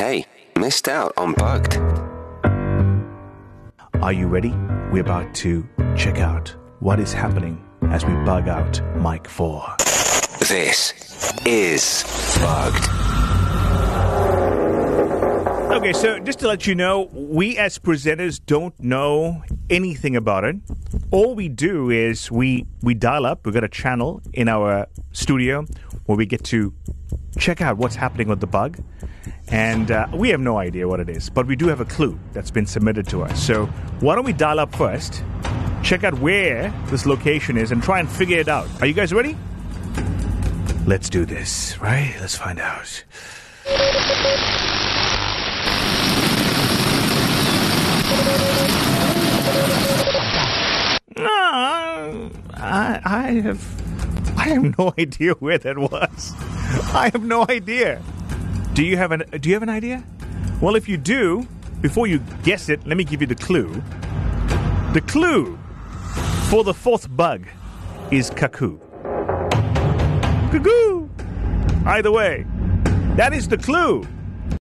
Hey, missed out on Bugged. Are you ready? We're about to check out what is happening as we bug out Mic 4. This is Bugged. Okay, so just to let you know, we as presenters don't know anything about it. All we do is we we dial up. We've got a channel in our studio where we get to check out what's happening with the bug, and uh, we have no idea what it is, but we do have a clue that's been submitted to us. So why don't we dial up first, check out where this location is, and try and figure it out. Are you guys ready? Let's do this, right? Let's find out. I, I have, I have no idea where that was. I have no idea. Do you have an Do you have an idea? Well, if you do, before you guess it, let me give you the clue. The clue for the fourth bug is cuckoo. Cuckoo. Either way, that is the clue